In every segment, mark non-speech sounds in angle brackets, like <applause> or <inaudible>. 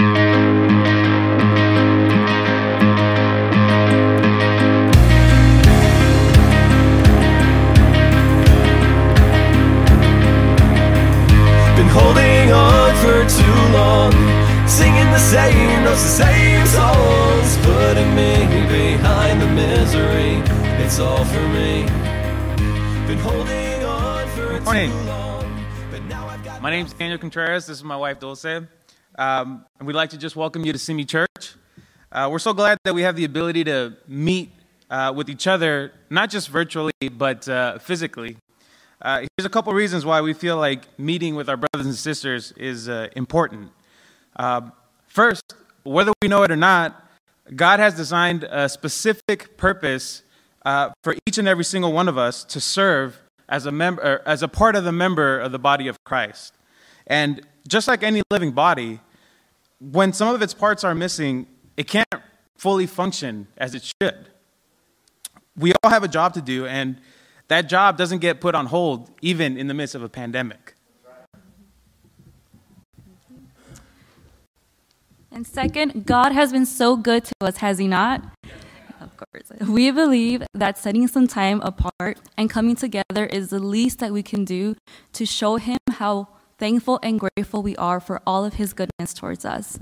Been holding on for too long, singing the same notes, the same songs, putting me behind the misery. It's all for me. Been holding on for Morning. too long, but now I've got My name's Daniel Contreras. This is my wife, Dulce. Um, and we'd like to just welcome you to Simi Church. Uh, we're so glad that we have the ability to meet uh, with each other, not just virtually, but uh, physically. Uh, here's a couple reasons why we feel like meeting with our brothers and sisters is uh, important. Uh, first, whether we know it or not, God has designed a specific purpose uh, for each and every single one of us to serve as a member, as a part of the member of the body of Christ. And just like any living body, when some of its parts are missing, it can't fully function as it should. We all have a job to do, and that job doesn't get put on hold even in the midst of a pandemic. And second, God has been so good to us, has He not? Of course. We believe that setting some time apart and coming together is the least that we can do to show Him how thankful and grateful we are for all of His goodness towards us.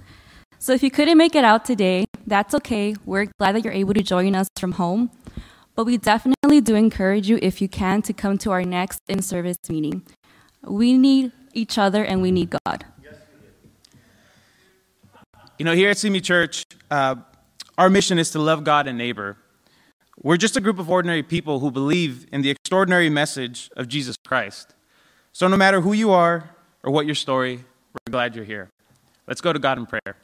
So if you couldn't make it out today, that's okay. We're glad that you're able to join us from home. But we definitely do encourage you, if you can, to come to our next in service meeting. We need each other and we need God. You know, here at Simi Church, uh, our mission is to love God and neighbor. We're just a group of ordinary people who believe in the extraordinary message of Jesus Christ. So, no matter who you are or what your story, we're glad you're here. Let's go to God in prayer.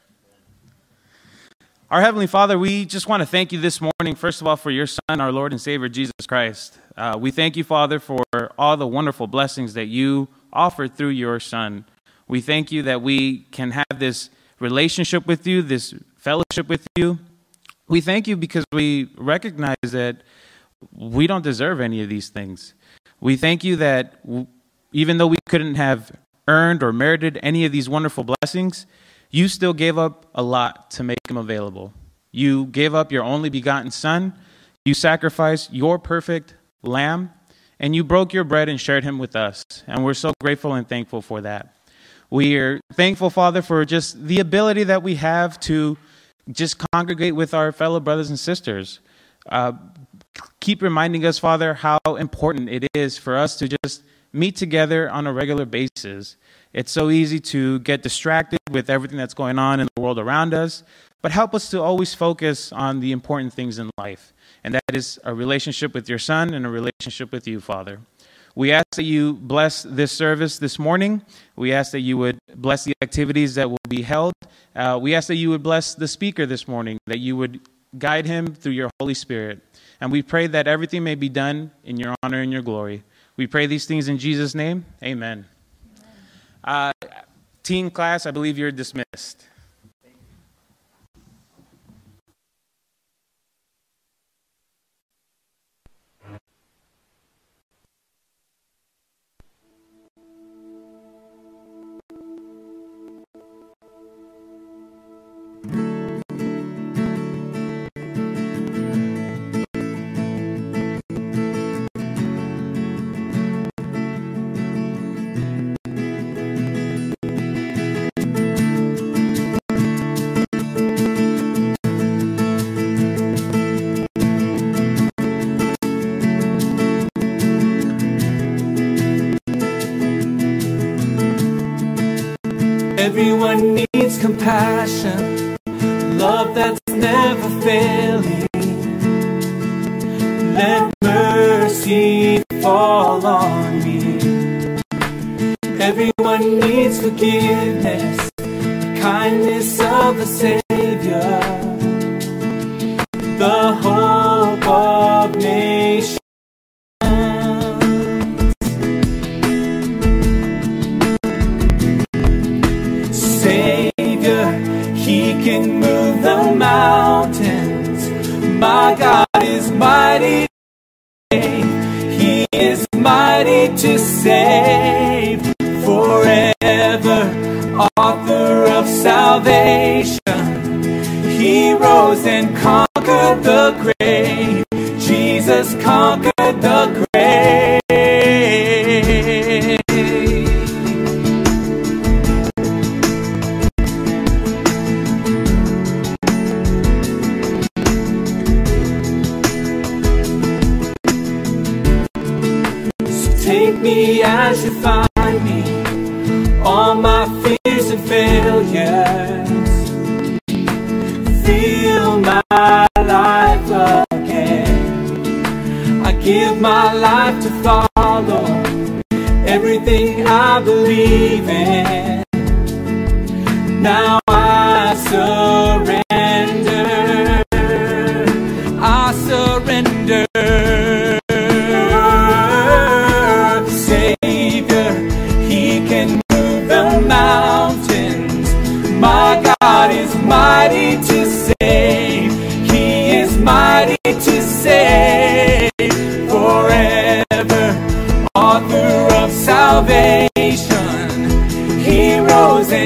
Our Heavenly Father, we just want to thank you this morning, first of all, for your Son, our Lord and Savior, Jesus Christ. Uh, we thank you, Father, for all the wonderful blessings that you offered through your Son. We thank you that we can have this relationship with you, this fellowship with you. We thank you because we recognize that we don't deserve any of these things. We thank you that even though we couldn't have earned or merited any of these wonderful blessings, you still gave up a lot to make them available. You gave up your only begotten Son, you sacrificed your perfect lamb, and you broke your bread and shared him with us. And we're so grateful and thankful for that. We are thankful, Father, for just the ability that we have to just congregate with our fellow brothers and sisters. Uh, keep reminding us, Father, how important it is for us to just meet together on a regular basis. It's so easy to get distracted with everything that's going on in the world around us, but help us to always focus on the important things in life. And that is a relationship with your Son and a relationship with you, Father. We ask that you bless this service this morning. We ask that you would bless the activities that will be held. Uh, we ask that you would bless the speaker this morning, that you would guide him through your Holy Spirit. And we pray that everything may be done in your honor and your glory. We pray these things in Jesus' name. Amen. Uh, teen class, I believe you're dismissed. Everyone needs compassion, love that's never failing. Let mercy fall on me. Everyone needs forgiveness, kindness of the Savior, Author of salvation. He rose and conquered the grave. Jesus conquered the grave.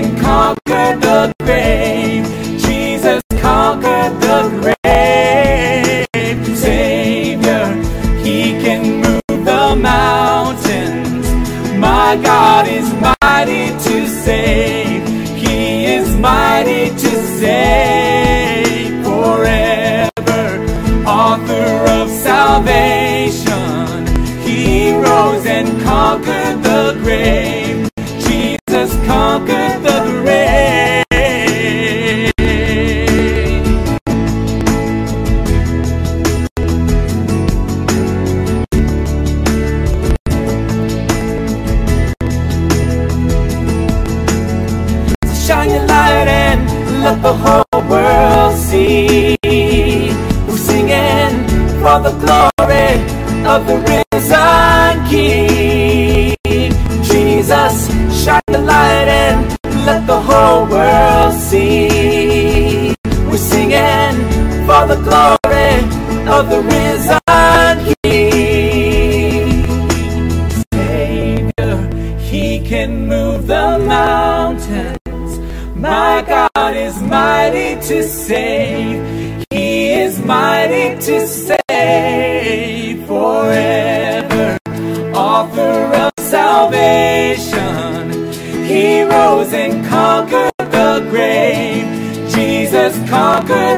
Rose and whole world see. We're singing for the glory of the risen King. Savior, He can move the mountains. My God is mighty to save. He is mighty to save forever. Author of salvation. Conquered the grave. Jesus conquered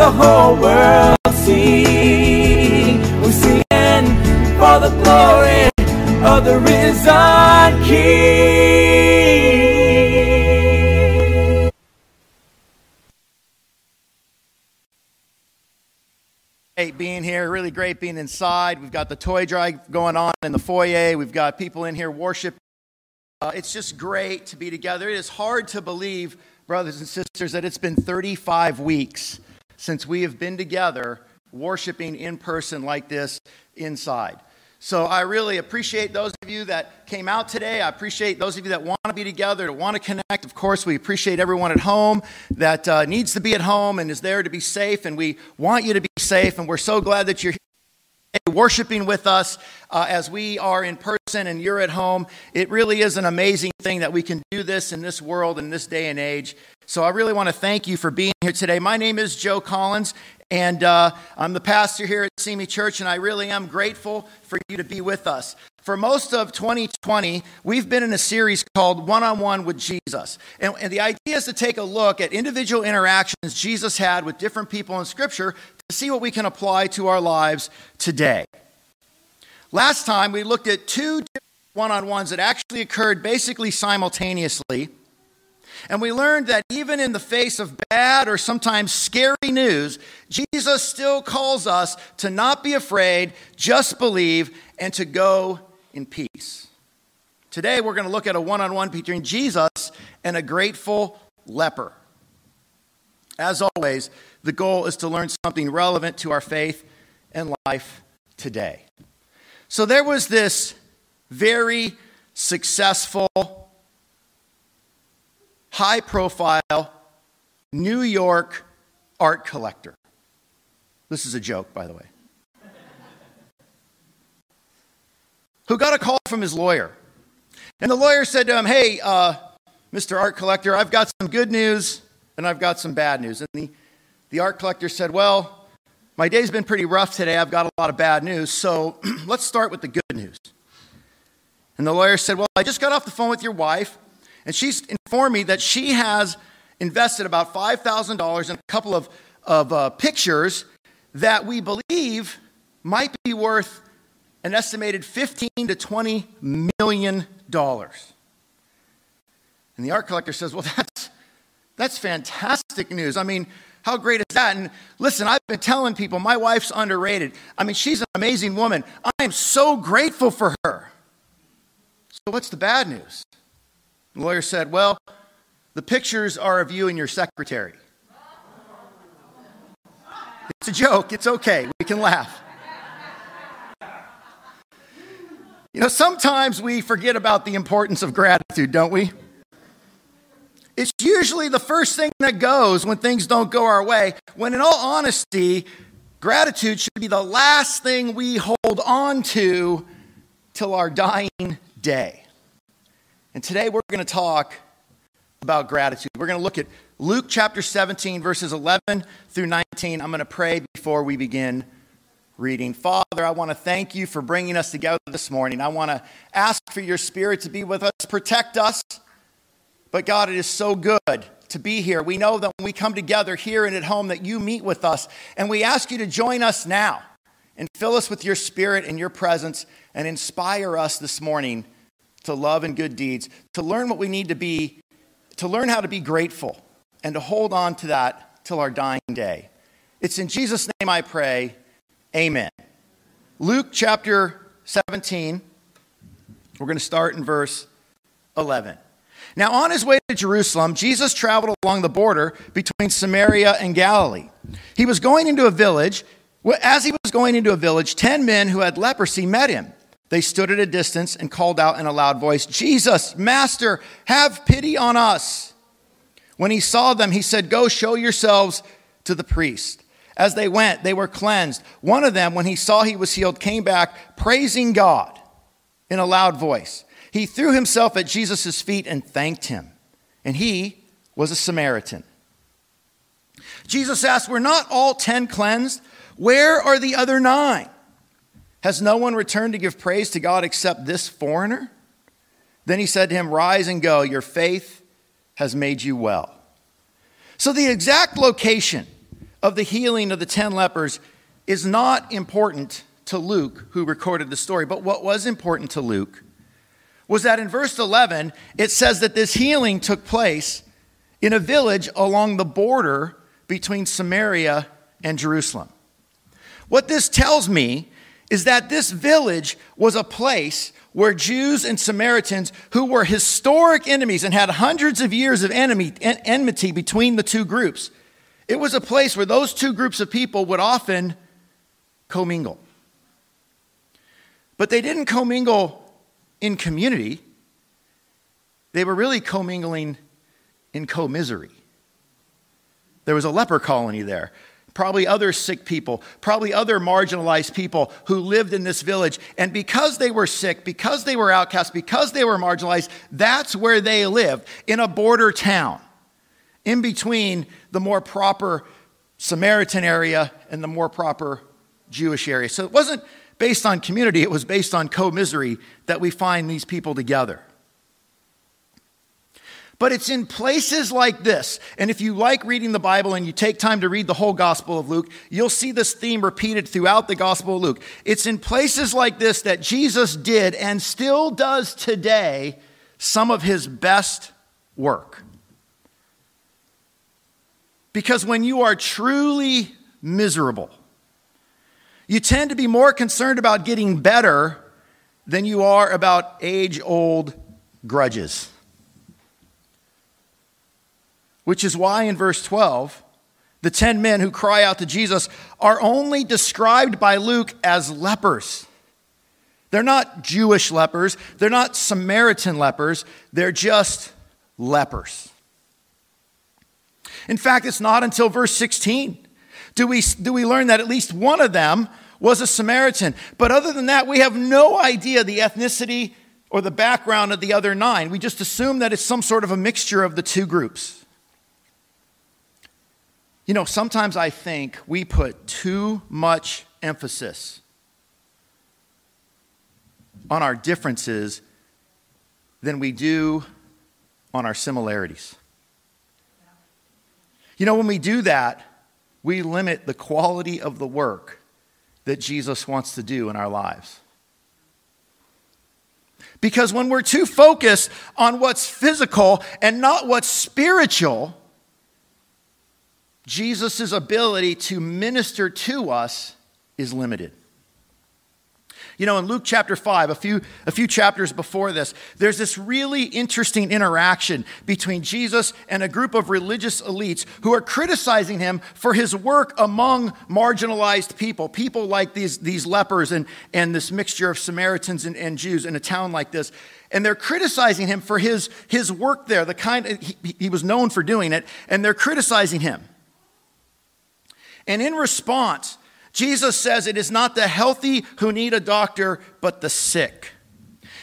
the whole world see. We're singing for the glory of the risen King. Great being here, really great being inside. We've got the toy drive going on in the foyer. We've got people in here worshiping. Uh, it's just great to be together. It is hard to believe, brothers and sisters, that it's been 35 weeks since we have been together worshiping in person like this inside. So I really appreciate those of you that came out today. I appreciate those of you that want to be together, that want to connect. Of course, we appreciate everyone at home that uh, needs to be at home and is there to be safe, and we want you to be safe. And we're so glad that you're here worshiping with us uh, as we are in person and you're at home. It really is an amazing thing that we can do this in this world in this day and age. So I really want to thank you for being here today. My name is Joe Collins, and uh, I'm the pastor here at Simi Church, and I really am grateful for you to be with us. For most of 2020, we've been in a series called One on One with Jesus. And, and, the idea is to take a look at individual interactions Jesus had with different people in Scripture to see what we can apply to our lives today. Last time, we looked at two one on ones that actually occurred basically simultaneously. And we learned that even in the face of bad or sometimes scary news, Jesus still calls us to not be afraid, just believe, and to go in peace. Today, we're going to look at a one on one between Jesus and a grateful leper. As always, the goal is to learn something relevant to our faith and life today. So, there was this very successful high profile New York art collector. This is a joke, by the way. Who got a call from his lawyer. And the lawyer said to him, Hey, uh, Mr. Art Collector, I've got some good news and I've got some bad news. And the, the art collector said, Well, my day's been pretty rough today. I've got a lot of bad news. So <clears throat> let's start with the good news. And the lawyer said, Well, I just got off the phone with your wife. And she's informed me that she has invested about $5,000 in a couple of, of uh, pictures that we believe might be worth an estimated 15 to 20 million dollars. And the art collector says, Well, that's, that's fantastic news. I mean, how great is that? And listen, I've been telling people my wife's underrated. I mean, she's an amazing woman. I am so grateful for her. So, what's the bad news? The lawyer said, Well, the pictures are of you and your secretary. It's a joke. It's okay. We can laugh. You know, sometimes we forget about the importance of gratitude, don't we? It's usually the first thing that goes when things don't go our way, when in all honesty, gratitude should be the last thing we hold on to till our dying day. And today we're going to talk about gratitude. We're going to look at Luke chapter 17, verses 11 through 19. I'm going to pray before we begin reading. Father, I want to thank you for bringing us together this morning. I want to ask for your spirit to be with us, protect us. But God, it is so good to be here. We know that when we come together here and at home that you meet with us, and we ask you to join us now and fill us with your spirit and your presence and inspire us this morning to love and good deeds, to learn what we need to be, to learn how to be grateful, and to hold on to that till our dying day. It's in Jesus' name I pray. Amen. Luke chapter 17, we're going to start in verse 11. Now, on his way to Jerusalem, Jesus traveled along the border between Samaria and Galilee. He was going into a village. As he was going into a village, ten men who had leprosy met him. They stood at a distance and called out in a loud voice, Jesus, Master, have pity on us. When he saw them, he said, Go show yourselves to the priest. As they went, they were cleansed. One of them, when he saw he was healed, came back praising God in a loud voice. He threw himself at Jesus' feet and thanked him. And he was a Samaritan. Jesus asked, Were not all ten cleansed? Where are the other nine? Has no one returned to give praise to God except this foreigner? Then he said to him, Rise and go, your faith has made you well. So, the exact location of the healing of the 10 lepers is not important to Luke, who recorded the story. But what was important to Luke was that in verse 11, it says that this healing took place in a village along the border between Samaria and Jerusalem. What this tells me is that this village was a place where Jews and Samaritans, who were historic enemies and had hundreds of years of enemy, enmity between the two groups, it was a place where those two groups of people would often commingle. But they didn't commingle in community, they were really commingling in co-misery. There was a leper colony there. Probably other sick people, probably other marginalized people who lived in this village. And because they were sick, because they were outcast, because they were marginalized, that's where they lived, in a border town, in between the more proper Samaritan area and the more proper Jewish area. So it wasn't based on community, it was based on co misery that we find these people together. But it's in places like this. And if you like reading the Bible and you take time to read the whole Gospel of Luke, you'll see this theme repeated throughout the Gospel of Luke. It's in places like this that Jesus did and still does today some of his best work. Because when you are truly miserable, you tend to be more concerned about getting better than you are about age old grudges. Which is why in verse 12, the 10 men who cry out to Jesus are only described by Luke as lepers. They're not Jewish lepers, they're not Samaritan lepers, they're just lepers. In fact, it's not until verse 16 do we, do we learn that at least one of them was a Samaritan. But other than that, we have no idea the ethnicity or the background of the other nine. We just assume that it's some sort of a mixture of the two groups. You know, sometimes I think we put too much emphasis on our differences than we do on our similarities. You know, when we do that, we limit the quality of the work that Jesus wants to do in our lives. Because when we're too focused on what's physical and not what's spiritual, Jesus' ability to minister to us is limited. You know, in Luke chapter 5, a few, a few chapters before this, there's this really interesting interaction between Jesus and a group of religious elites who are criticizing him for his work among marginalized people, people like these, these lepers and, and this mixture of Samaritans and, and Jews in a town like this. And they're criticizing him for his, his work there, the kind he, he was known for doing it, and they're criticizing him. And in response, Jesus says it is not the healthy who need a doctor, but the sick.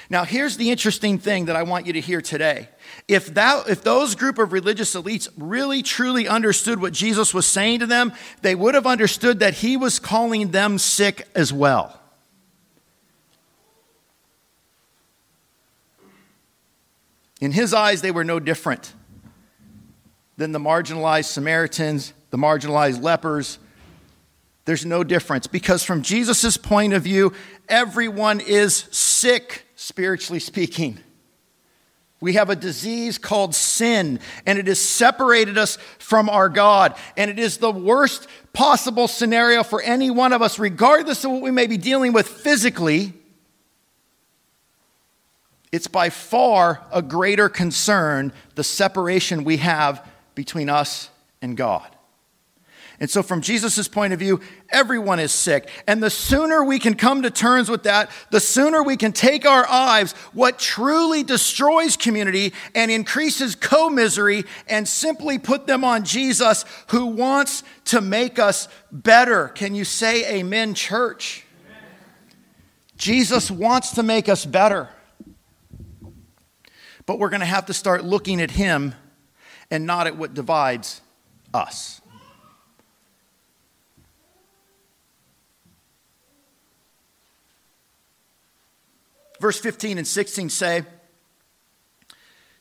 Now, here's the interesting thing that I want you to hear today. If, that, if those group of religious elites really truly understood what Jesus was saying to them, they would have understood that he was calling them sick as well. In his eyes, they were no different than the marginalized Samaritans the marginalized lepers, there's no difference because, from Jesus' point of view, everyone is sick, spiritually speaking. We have a disease called sin, and it has separated us from our God. And it is the worst possible scenario for any one of us, regardless of what we may be dealing with physically. It's by far a greater concern the separation we have between us and God. And so, from Jesus' point of view, everyone is sick. And the sooner we can come to terms with that, the sooner we can take our eyes, what truly destroys community and increases co misery, and simply put them on Jesus, who wants to make us better. Can you say amen, church? Amen. Jesus wants to make us better. But we're going to have to start looking at him and not at what divides us. Verse 15 and 16 say,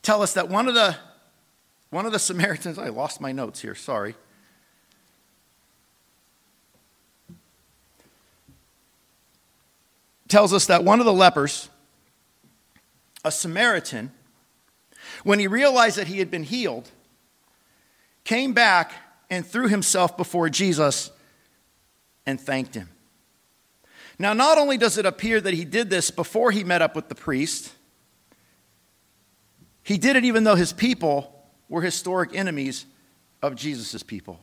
tell us that one of the one of the Samaritans, I lost my notes here, sorry. Tells us that one of the lepers, a Samaritan, when he realized that he had been healed, came back and threw himself before Jesus and thanked him. Now, not only does it appear that he did this before he met up with the priest, he did it even though his people were historic enemies of Jesus' people.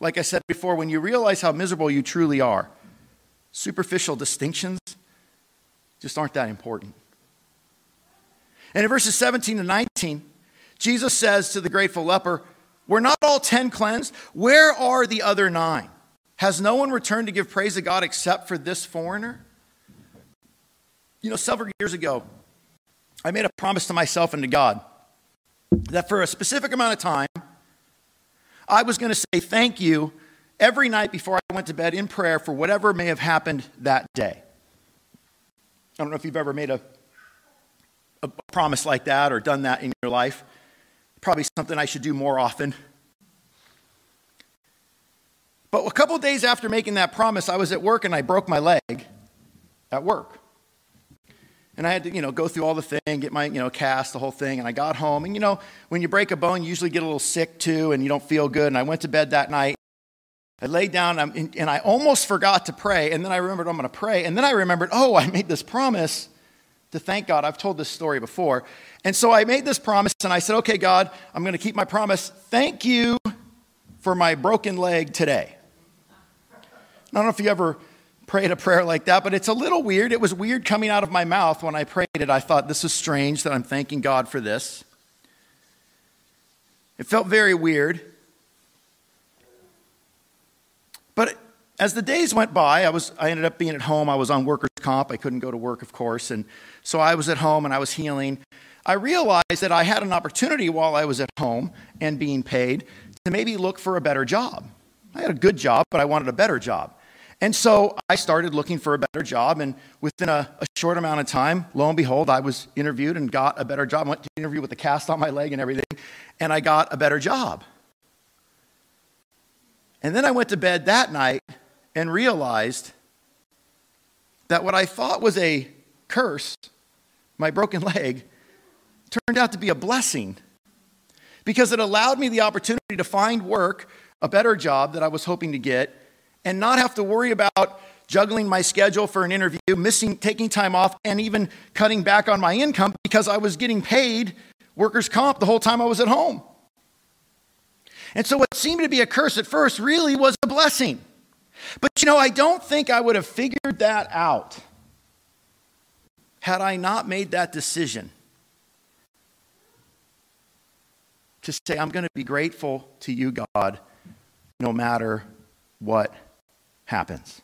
Like I said before, when you realize how miserable you truly are, superficial distinctions just aren't that important. And in verses 17 to 19, Jesus says to the grateful leper, Were not all ten cleansed? Where are the other nine? Has no one returned to give praise to God except for this foreigner? You know, several years ago, I made a promise to myself and to God that for a specific amount of time, I was going to say thank you every night before I went to bed in prayer for whatever may have happened that day. I don't know if you've ever made a, a promise like that or done that in your life. Probably something I should do more often. But a couple days after making that promise, I was at work and I broke my leg at work. And I had to, you know, go through all the thing, get my, you know, cast, the whole thing. And I got home. And, you know, when you break a bone, you usually get a little sick too, and you don't feel good. And I went to bed that night. I laid down and, and I almost forgot to pray. And then I remembered I'm going to pray. And then I remembered, oh, I made this promise to thank God. I've told this story before. And so I made this promise and I said, okay, God, I'm going to keep my promise. Thank you for my broken leg today. I don't know if you ever prayed a prayer like that, but it's a little weird. It was weird coming out of my mouth when I prayed it. I thought, this is strange that I'm thanking God for this. It felt very weird. But as the days went by, I, was, I ended up being at home. I was on workers' comp. I couldn't go to work, of course. And so I was at home and I was healing. I realized that I had an opportunity while I was at home and being paid to maybe look for a better job. I had a good job, but I wanted a better job. And so I started looking for a better job, and within a, a, short amount of time, lo and behold, I was interviewed and got a better job. I went to interview with a cast on my leg and everything, and I got a better job. And then I went to bed that night and realized that what I thought was a curse, my broken <laughs> leg, turned out to be a blessing because it allowed me the opportunity to find work, a better job that I was hoping to get and not have to worry about juggling my schedule for an interview, missing taking time off, and even cutting back on my income because I was getting paid workers' comp the whole time I was at home. And so what seemed to be a curse at first really was a blessing. But you know, I don't think I would have figured that out had I not made that decision to say, I'm going to be grateful to you, God, no matter what happens.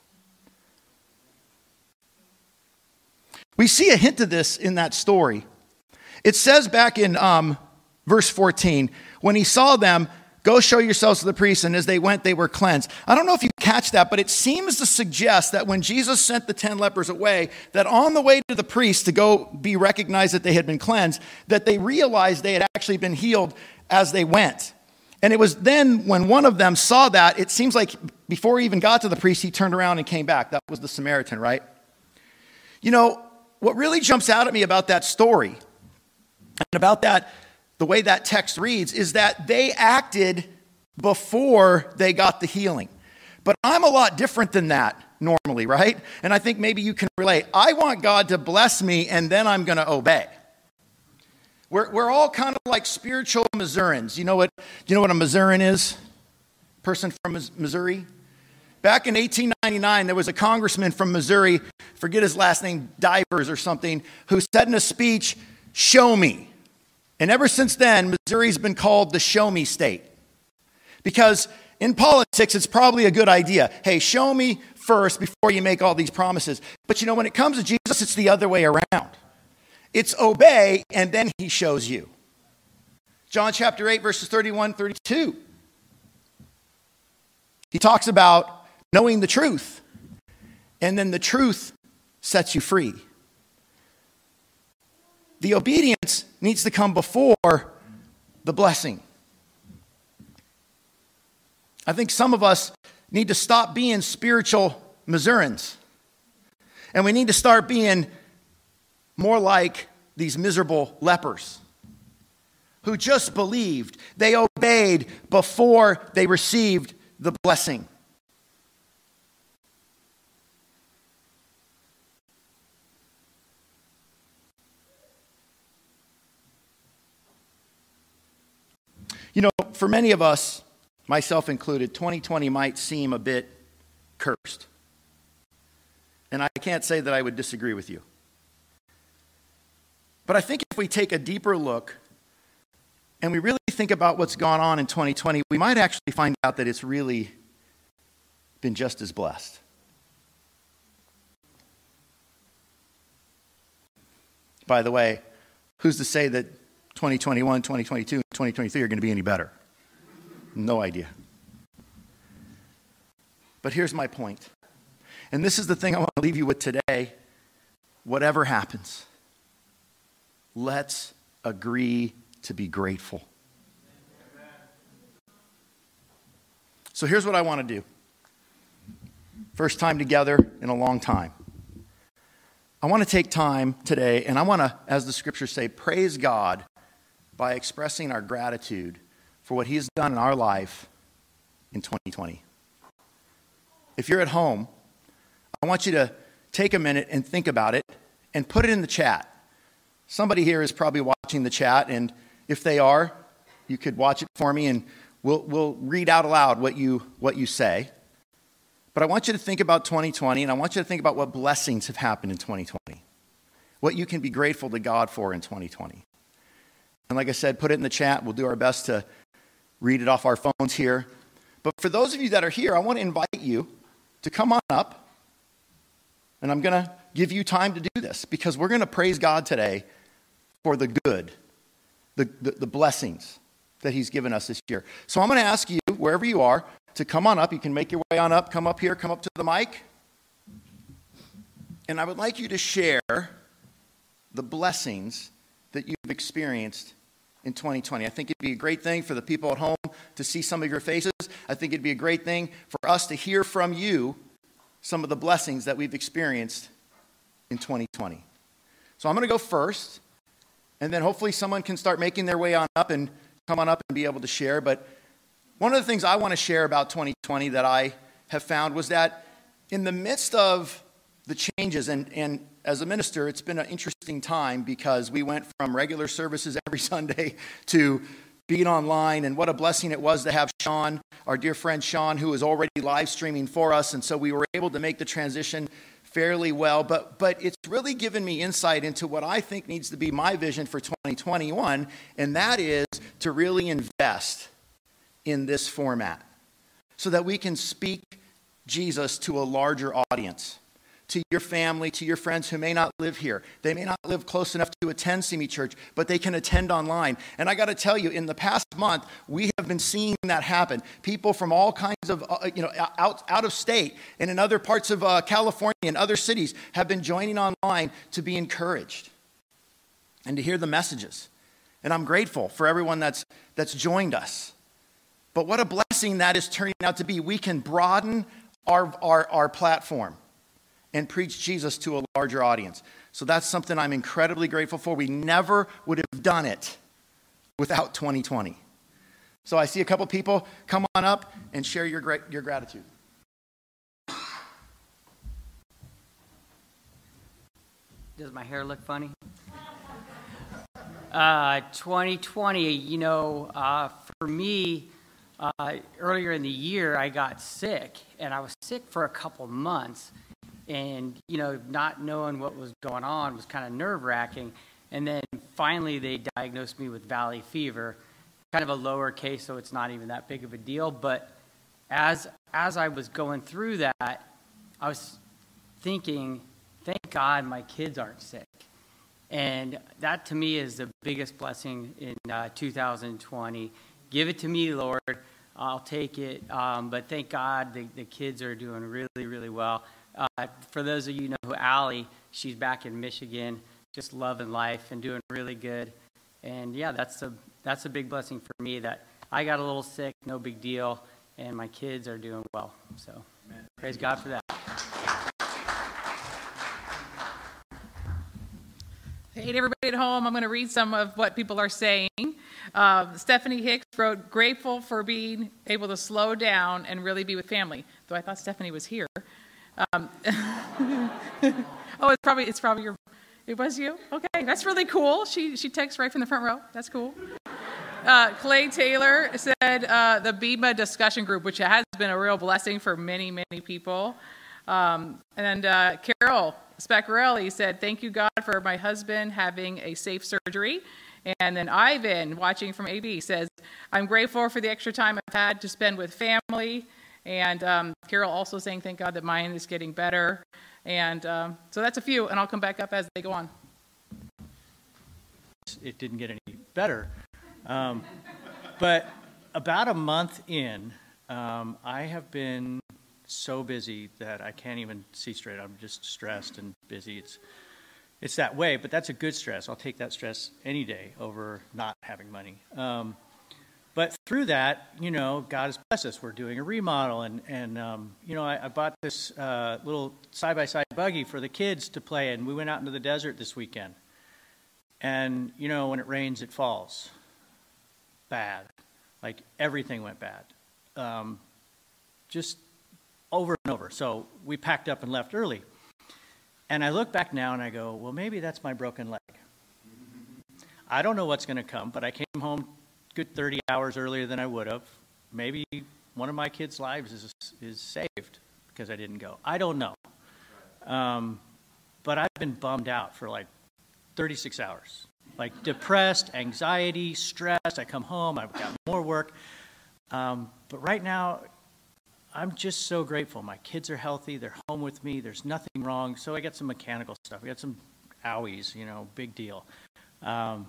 We see a hint of this in that story. It says back in um, verse 14, when he saw them, go show yourselves to the priests, and as they went, they were cleansed. I don't know if you catch that, but it seems to suggest that when Jesus sent the 10 lepers away, that on the way to the priest to go be recognized that they had been cleansed, that they realized they had actually been healed as they went. And it was then when one of them saw that, it seems like before he even got to the priest, he turned around and came back. That was the Samaritan, right? You know, what really jumps out at me about that story and about that, the way that text reads, is that they acted before they got the healing. But I'm a lot different than that normally, right? And I think maybe you can relate. I want God to bless me and then I'm going to obey. We're, we're all kind of like spiritual Missourians. You know what, you know what a Missourian is? Person from Missouri? Back in 1899, there was a congressman from Missouri, forget his last name, Divers or something, who said in a speech, Show me. And ever since then, Missouri's been called the show me state. Because in politics, it's probably a good idea. Hey, show me first before you make all these promises. But you know, when it comes to Jesus, it's the other way around. It's obey, and then he shows you. John chapter 8, verses 31 32. He talks about knowing the truth, and then the truth sets you free. The obedience needs to come before the blessing. I think some of us need to stop being spiritual Missourians. And we need to start being more like these miserable lepers who just believed. They obeyed before they received the blessing. You know, for many of us, myself included, 2020 might seem a bit cursed. And I can't say that I would disagree with you. But I think if we take a deeper look and we really think about what's gone on in 2020, we might actually find out that it's really been just as blessed. By the way, who's to say that 2021, 2022, 2023 are going to be any better? No idea. But here's my point. And this is the thing I want to leave you with today. Whatever happens, let's agree to be grateful. So here's what I want to do. First time together in a long time. I want to take time today and I want to, as the scriptures say, praise God by expressing our gratitude for what He's done in our life in 2020. If you're at home, I want you to take a minute and think about it and put it in the chat. Somebody here is probably watching the chat, and if they are, you could watch it for me and we'll, we'll read out aloud what you, what you say. But I want you to think about 2020, and I want you to think about what blessings have happened in 2020, what you can be grateful to God for in 2020. And like I said, put it in the chat. We'll do our best to read it off our phones here. But for those of you that are here, I want to invite you to come on up. And I'm going to give you time to do this because we're going to praise God today for the good, the, the, the blessings that He's given us this year. So I'm going to ask you, wherever you are, to come on up. You can make your way on up, come up here, come up to the mic. And I would like you to share the blessings that you've experienced in 2020. I think it'd be a great thing for the people at home to see some of your faces. I think it'd be a great thing for us to hear from you some of the blessings that we've experienced in 2020. So I'm going to go first, and then hopefully someone can start making their way on up and come on up and be able to share. But one of the things I want to share about 2020 that I have found was that in the midst of the changes, and, and as a minister, it's been an interesting time because we went from regular services every <laughs> Sunday to being online, and what a blessing it was to have Sean, our dear friend Sean, who was already live streaming for us, and so we were able to make the transition fairly well. But, but it's really given me insight into what I think needs to be my vision for 2021, and that is to really invest in this format so that we can speak Jesus to a larger audience, to your family, to your friends who may not live here. They may not live close enough to attend Simi Church, but they can attend online. And I got to tell you, in the past month, we have been seeing that happen. People from all kinds of, uh, you know, out, out of state and in other parts of uh, California and other cities have been joining online to be encouraged and to hear the messages. And I'm grateful for everyone that's, that's joined us. But what a blessing that is turning out to be. We can broaden our, our, our platform and preach Jesus to a larger audience. So that's something I'm incredibly grateful for. We never would have done it without 2020. So I see a couple people. Come on up and share your, your gratitude. Does my hair look funny? Uh, 2020, you know, uh, for me, uh, earlier in the year, I got sick, and I was sick for a couple months. And, you know, not knowing what was going on was kind of nerve wracking. And then finally, they diagnosed me with valley fever, kind of a lower case, so it's not even that big of a deal. But as, as I was going through that, I was thinking, thank God my kids aren't sick. And that to me is the biggest blessing in uh, 2020. Give it to me, Lord. I'll take it. Um, but thank God the, the kids are doing really, really well. Uh, for those of you know who Allie, she's back in Michigan, just loving life and doing really good. And yeah, that's a that's a big blessing for me that I got a little sick, no big deal, and my kids are doing well. So Amen. praise God for that. Hey, everybody at home, I'm going to read some of what people are saying. Uh, Stephanie Hicks wrote, grateful for being able to slow down and really be with family. Though I thought Stephanie was here. Um, <laughs> oh, it's probably it's probably your. It was you. Okay, that's really cool. She she texts right from the front row. That's cool. Uh, Clay Taylor said uh, the BEMA discussion group, which has been a real blessing for many many people. Um, and uh, Carol Spaccarelli said, Thank you, God, for my husband having a safe surgery. And then Ivan, watching from AB, says, I'm grateful for the extra time I've had to spend with family. And um, Carol also saying, Thank God that mine is getting better. And um, so that's a few, and I'll come back up as they go on. It didn't get any better. Um, but about a month in, um, I have been so busy that I can't even see straight. I'm just stressed and busy. It's it's that way, but that's a good stress. I'll take that stress any day over not having money. Um, but through that, you know, God has blessed us. We're doing a remodel, and and um, you know, I, I bought this uh, little side by side buggy for the kids to play in. We went out into the desert this weekend, and you know, when it rains, it falls. Bad, like everything went bad. Um, just over and over. So we packed up and left early. And I look back now and I go, well, maybe that's my broken leg. I don't know what's going to come, but I came home good 30 hours earlier than I would have. Maybe one of my kids' lives is, is saved because I didn't go. I don't know. Um, but I've been bummed out for like 36 hours. Like depressed, anxiety, stressed. I come home, I've got more work. Um, but right now, I'm just so grateful. My kids are healthy. They're home with me. There's nothing wrong. So I got some mechanical stuff. I got some owies, you know, big deal. Um,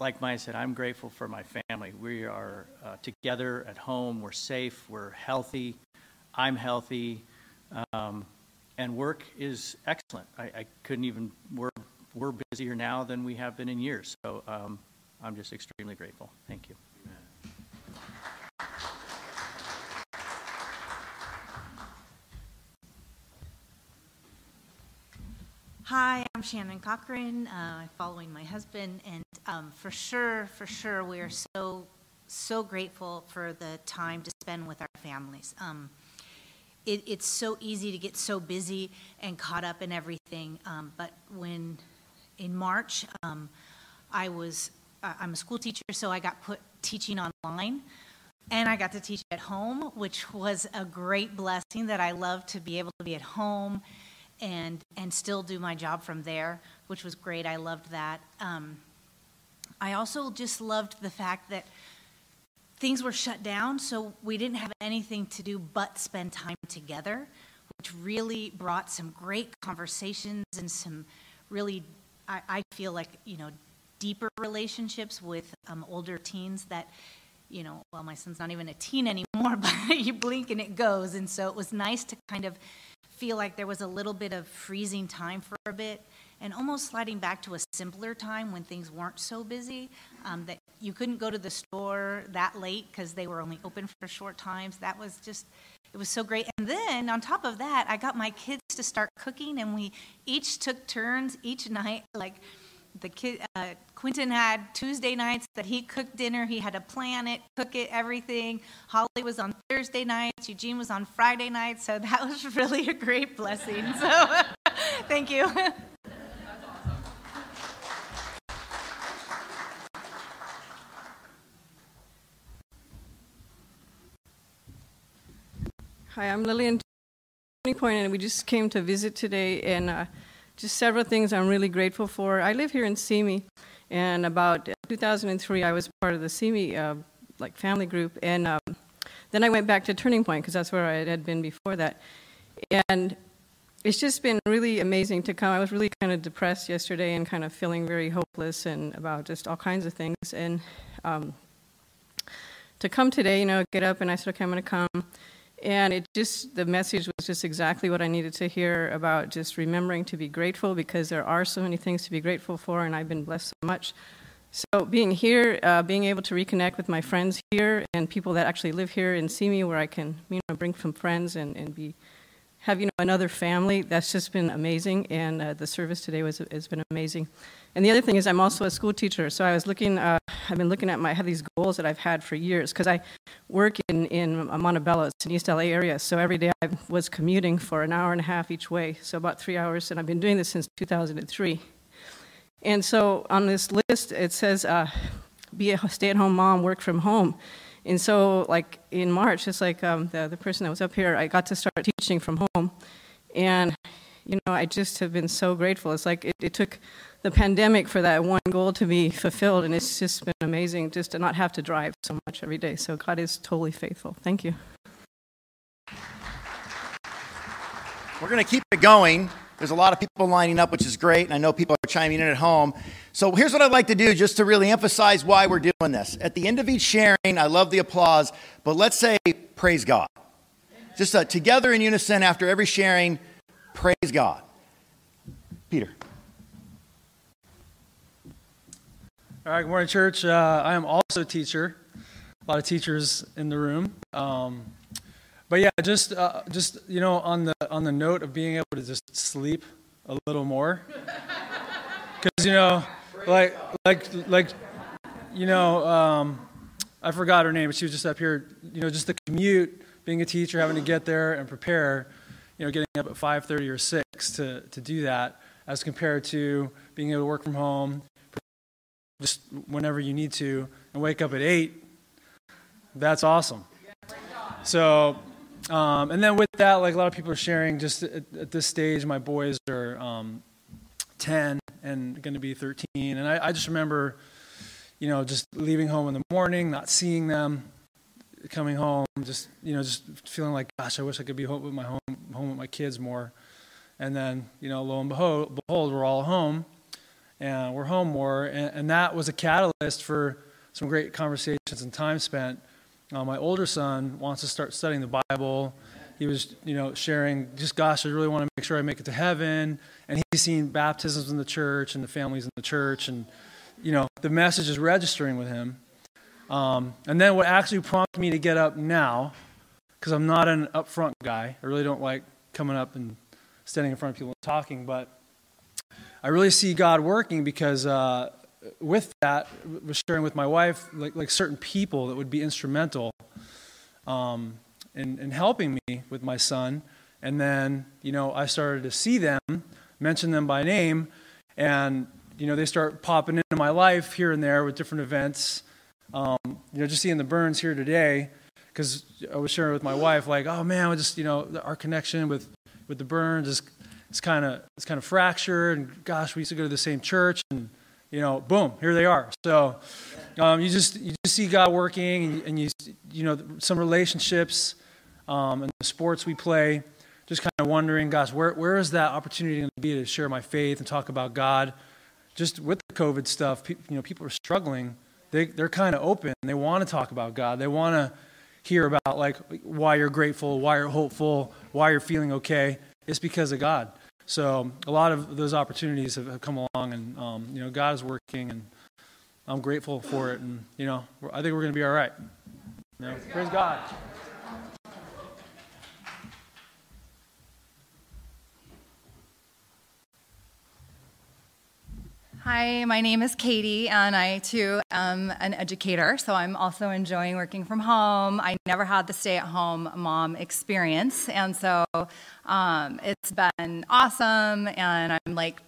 like Maya said, I'm grateful for my family. We are uh, together at home. We're safe. We're healthy. I'm healthy. Um, and work is excellent. I, I, couldn't even, we're, we're busier now than we have been in years. So um, I'm just extremely grateful. Thank you. Hi, I'm Shannon Cochran. Uh, I'm following my husband, and um, for sure, for sure, we are so, so grateful for the time to spend with our families. Um, it, it's so easy to get so busy and caught up in everything, um, but when in March, um, I was, uh, I'm a school teacher, so I got put teaching online. And I got to teach at home, which was a great blessing that I love to be able to be at home and and still do my job from there, which was great. I loved that. Um, I also just loved the fact that things were shut down, so we didn't have anything to do but spend time together, which really brought some great conversations and some really, I, I feel like you know, deeper relationships with um, older teens that you know, well, my son's not even a teen anymore, <laughs> but you blink and it goes. And so it was nice to kind of feel like there was a little bit of freezing time for a bit and almost sliding back to a simpler time when things weren't so busy um, that you couldn't go to the store that late because they were only open for short times. That was just it was so great. And then on top of that i got my kids to start cooking and we each took turns each night like the kid uh, quentin had tuesday nights that he cooked dinner. He had to plan it cook it everything. Holly was on thursday nights. Eugene was on friday nights. So that was <laughs> really a great blessing. So <laughs> thank you. Hi, I'm Lillian Point, and we just came to visit today, and uh, just several things I'm really grateful for. I live here in Simi, and about 2003, I was part of the Simi uh, like family group, and um, then I went back to Turning Point because that's where I had been before that, and it's just been really amazing to come. I was really kind of depressed yesterday and kind of feeling very hopeless and about just all kinds of things, and um, to come today, you know, get up and I said, okay, I'm going to come and it just, the message was just exactly what I needed to hear about just remembering to be grateful because there are so many things to be grateful for, and I've been blessed so much. So, being here, uh, being able to reconnect with my friends here and people that actually live here and see me where I can, you know, bring some friends and, and be have you know another family. That's just been amazing, and uh, the service today was has been amazing. And the other thing is, I'm also a school teacher, so I was looking. Uh, I've been looking at my I have these goals that I've had for years because I work in in Montebello, it's in East LA area. So every day I was commuting for an hour and a half each way, so about three hours, and I've been doing this since 2003. And so on this list, it says, uh, "Be a stay-at-home mom, work from home." And so, like in March, it's like um, the, the person that was up here, I got to start teaching from home. And, you know, I just have been so grateful. It's like it, it took the pandemic for that one goal to be fulfilled, and it's just been amazing just to not have to drive so much every day. So God is totally faithful. Thank you. We're going to keep it going. There's a lot of people lining up, which is great, and I know people are chiming in at home. So here's what I'd like to do just to really emphasize why we're doing this. At the end of each sharing, I love the applause, but let's say, praise God. Just uh, together in unison after every sharing, praise God. Peter. All right, good morning, church. Uh, I am also a teacher. A lot of teachers in the room. Um, but yeah, just uh, just you know, on the on the note of being able to just sleep a little more, <laughs> because you know, like like like you know, um, I forgot her name, but she was just up here. You know, just the commute, being a teacher, having to get there and prepare. You know, getting up at 5:30 or 6 to to do that, as compared to being able to work from home, just whenever you need to, and wake up at eight. That's awesome. So um, and then with that, like a lot of people are sharing, just at, at this stage, my boys are um, 10 and going to be 13. And I, I, just remember, you know, just leaving home in the morning, not seeing them, coming home, just, you know, just feeling like, gosh, I wish I could be home with my home, home with my kids more. And then, you know, lo and behold, behold we're all home and we're home more. And, and that was a catalyst for some great conversations and time spent uh, my older son wants to start studying the Bible. He was, you know, sharing, just gosh, I really want to make sure I make it to heaven. And he's seen baptisms in the church and the families in the church, and you know, the message is registering with him. Um, and then what actually prompted me to get up now, because I'm not an upfront guy. I really don't like coming up and standing in front of people and talking, but I really see God working because uh, with that, was sharing with my wife, like, like certain people that would be instrumental um, in, in helping me with my son. And then, you know, I started to see them, mention them by name, and, you know, they start popping into my life here and there with different events. Um, you know, just seeing the burns here today, because I was sharing with my wife, like, oh man, we just, you know, our connection with, with the burns is, kind of it's kind of fractured, and gosh, we used to go to the same church, and you know, boom, here they are. So um, you just you just see God working, and, and you you know some relationships um, and the sports we play. Just kind of wondering, gosh, where where is that opportunity going to be to share my faith and talk about God? Just with the COVID stuff, pe- you know, people are struggling. They they're kind of open. They want to talk about God. They want to hear about like why you're grateful, why you're hopeful, why you're feeling okay. It's because of God. So a lot of those opportunities have, have come along, and um, you know God is working, and I'm grateful for it. And you know I think we're going to be all right. You know, praise God. Hi, my name is Katie, and I too am an educator, so I'm also enjoying working from home. I never had the stay at home mom experience, and so um, it's been awesome, and I'm like,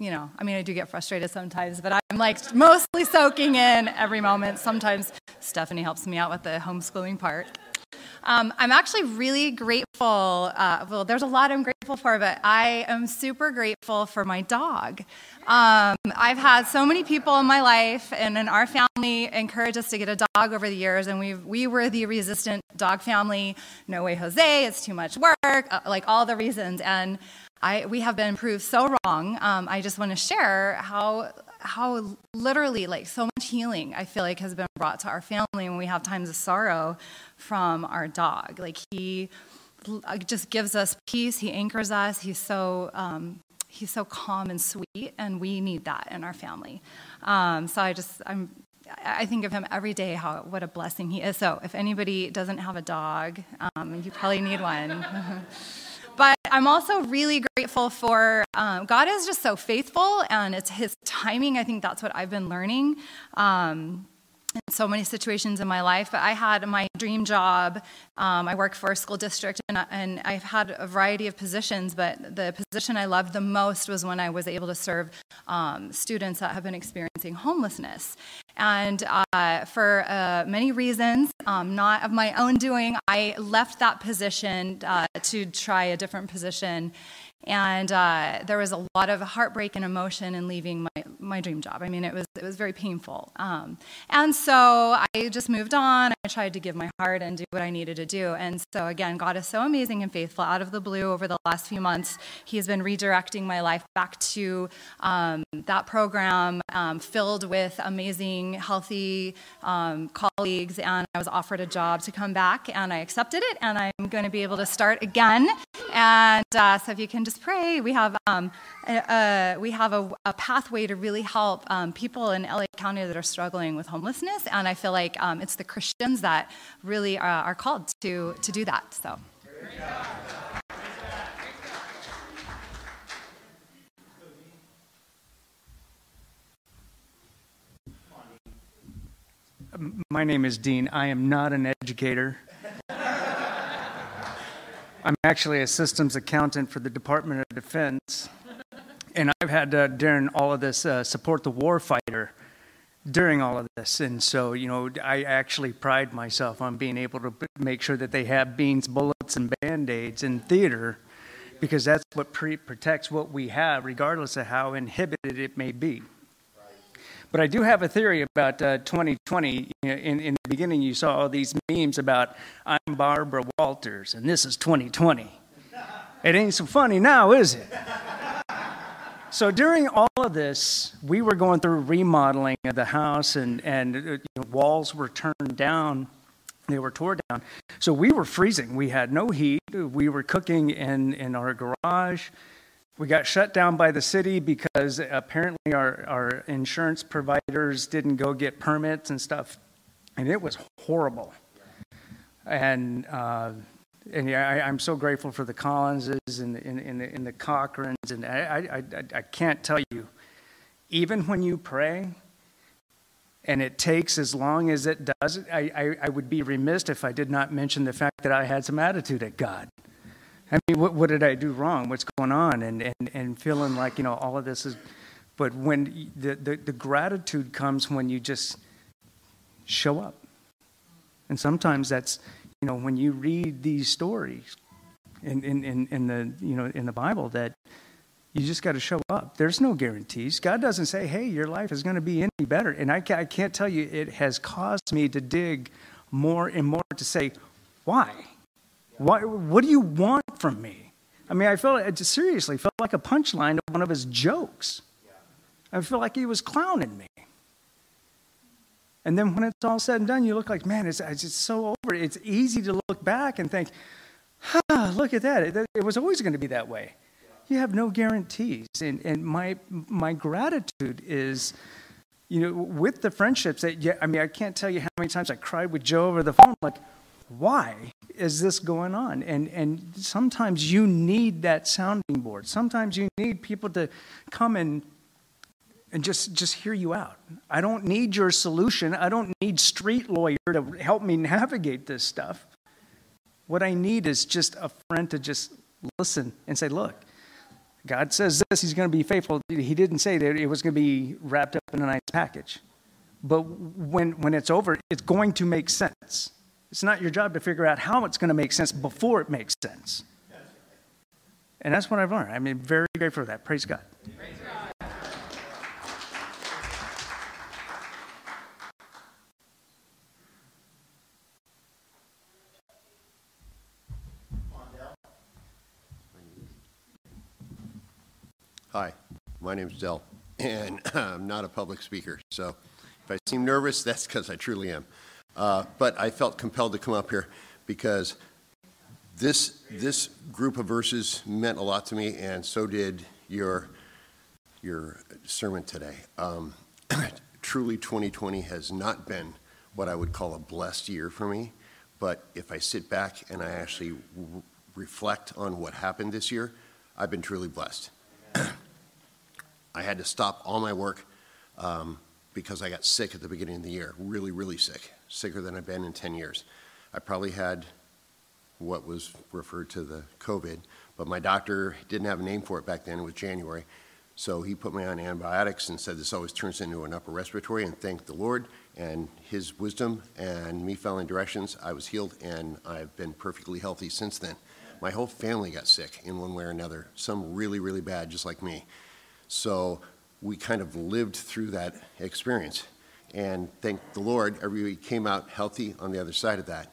you know, I mean, I do get frustrated sometimes, but I'm like mostly soaking in every moment. Sometimes Stephanie helps me out with the homeschooling part. Um, I'm actually really grateful. Uh, well, there's a lot I'm grateful for, but I am super grateful for my dog. Um, I've had so many people in my life and in our family encourage us to get a dog over the years, and we we were the resistant dog family. No way, Jose. It's too much work. Uh, like all the reasons, and I we have been proved so wrong. Um, I just want to share how how literally like so much healing I feel like has been brought to our family when we have times of sorrow from our dog. Like he just gives us peace. He anchors us. He's so um, he's so calm and sweet, and we need that in our family. Um, so I just I'm I think of him every day. How what a blessing he is. So if anybody doesn't have a dog, um, you probably need one. <laughs> But I'm also really grateful for um, God is just so faithful, and it's His timing. I think that's what I've been learning. Um, in so many situations in my life. But I had my dream job. Um, I work for a school district, and, and, I've had a variety of positions. But the position I loved the most was when I was able to serve um, students that have been experiencing homelessness. And uh, for uh, many reasons, um, not of my own doing, I left that position uh, to try a different position. And uh, there was a lot of heartbreak and emotion in leaving my, my dream job. I mean, it was, it was very painful. Um, and so I just moved on. I tried to give my heart and do what I needed to do. And so, again, God is so amazing and faithful. Out of the blue, over the last few months, He's been redirecting my life back to um, that program um, filled with amazing, healthy um, colleagues. And I was offered a job to come back, and I accepted it. And I'm going to be able to start again. And uh, so, if you can just pray. We have um, a, we have a, a, pathway to really help um, people in LA County that are struggling with homelessness, and I feel like um, it's the Christians that really are, are, called to to do that. So. My name is Dean. I am not an educator. I'm actually a systems accountant for the Department of Defense. And I've had, uh, during all of this, uh, support the warfighter during all of this. And so, you know, I actually pride myself on being able to make sure that they have beans, bullets, and band aids in theater because that's what protects what we have, regardless of how inhibited it may be. But I do have a theory about uh, 2020. In, in, the beginning, you saw all these memes about I'm Barbara Walters and this is 2020. It ain't so funny now, is it? So during all of this, we were going through remodeling of the house, and, and uh, you know, walls were turned down. They were torn down. So we were freezing. We had no heat. We were cooking in, in our garage. We got shut down by the city because apparently our, our insurance providers didn't go get permits and stuff. And it was horrible. And, uh, and yeah, I, am so grateful for the Collinses and, and, the, and the Cochrans. And I, I, I can't tell you, even when you pray, and it takes as long as it does, I, I, I would be remiss if I did not mention the fact that I had some attitude at God. I mean, what, what did I do wrong? What's going on? And, and, and feeling like, you know, all of this is. But when the, the, the gratitude comes when you just show up. And sometimes that's, you know, when you read these stories in, in, in, in the, you know, in the Bible that you just got to show up. There's no guarantees. God doesn't say, hey, your life is going to be any better. And I, I can't tell you, it has caused me to dig more and more to say, why? What, what do you want from me? I mean, I felt, I seriously felt like a punchline of one of his jokes. I feel like he was clowning me. And then when it's all said and done, you look like, man, it's, it's so over. It's easy to look back and think, ah, look at that. It, it was always going to be that way. You have no guarantees. And, and my, my gratitude is, you know, with the friendships that, yeah, I mean, I can't tell you how many times I cried with Joe over the phone, like, why is this going on? And, and sometimes you need that sounding board. Sometimes you need people to come and, and just, just hear you out. I don't need your solution. I don't need street lawyer to help me navigate this stuff. What I need is just a friend to just listen and say, look, God says this, he's going to be faithful. He didn't say that it was going to be wrapped up in a nice package. But when, when it's over, it's going to make sense. It's not your job to figure out how it's going to make sense before it makes sense. And that's what I've learned. I'm mean, very grateful for that. Praise God. Praise God. Hi, my name is Dell, and <clears throat> I'm not a public speaker. So if I seem nervous, <laughs> that's because I truly am. Uh, but I felt compelled to come up here because this, this group of verses meant a lot to me, and so did your, your sermon today. Um, <clears throat> truly, 2020 has not been what I would call a blessed year for me, but if I sit back and I actually w- reflect on what happened this year, I've been truly blessed. <clears throat> I had to stop all my work um, because I got sick at the beginning of the year, really, really sick sicker than I've been in 10 years. I probably had what was referred to the COVID, but my doctor didn't have a name for it back then. It was January. So he put me on antibiotics and said this always turns into an upper respiratory, and thank the Lord and his wisdom and me following directions, I was healed and I've been perfectly healthy since then. My whole family got sick in one way or another, some really, really bad, just like me. So we kind of lived through that experience. And thank the Lord, everybody came out healthy on the other side of that.